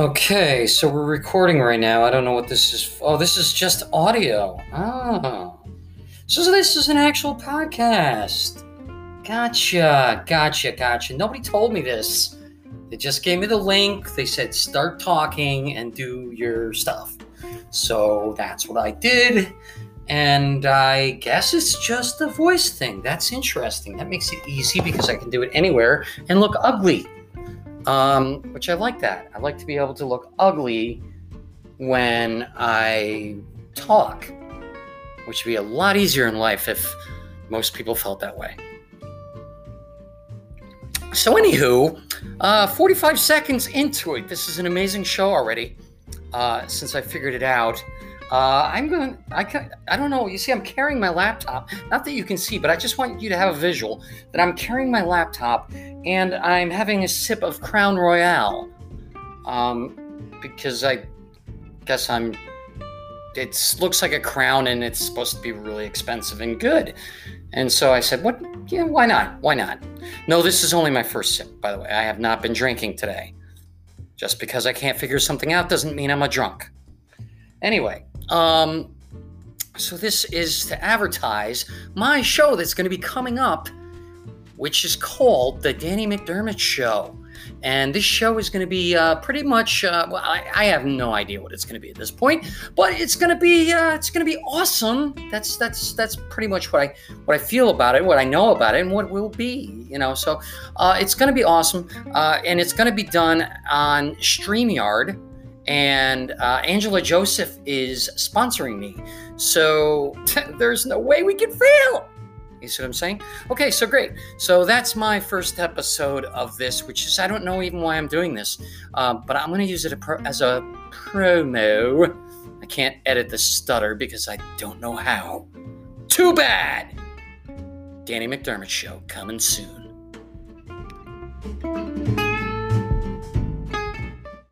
Okay, so we're recording right now. I don't know what this is. Oh, this is just audio. Oh. So this is an actual podcast. Gotcha, gotcha, gotcha. Nobody told me this. They just gave me the link. They said start talking and do your stuff. So that's what I did. And I guess it's just a voice thing. That's interesting. That makes it easy because I can do it anywhere and look ugly um, which I like that. I like to be able to look ugly when I talk, which would be a lot easier in life if most people felt that way. So, anywho, uh, 45 seconds into it, this is an amazing show already. Uh, since I figured it out, uh, I'm going. I I don't know. You see, I'm carrying my laptop. Not that you can see, but I just want you to have a visual that I'm carrying my laptop and I'm having a sip of Crown Royal. Um, because I guess I'm. It looks like a crown and it's supposed to be really expensive and good. And so I said, "What? Yeah, why not? Why not?" No, this is only my first sip, by the way. I have not been drinking today. Just because I can't figure something out doesn't mean I'm a drunk. Anyway, um, so this is to advertise my show that's going to be coming up, which is called The Danny McDermott Show. And this show is going to be uh, pretty much, uh, well, I, I, have no idea what it's going to be at this point, but it's going to be, uh, it's going to be awesome. That's that's that's pretty much what I what I feel about it, what I know about it, and what will be. You know, so uh, it's going to be awesome, uh, and it's going to be done on Streamyard and uh, Angela Joseph is sponsoring me. So there's no way we can fail. You see what I'm saying? Okay, so great. So that's my first episode of this, which is I don't know even why I'm doing this, uh, but I'm going to use it as a promo. I can't edit the stutter because I don't know how. Too bad. Danny McDermott Show coming soon.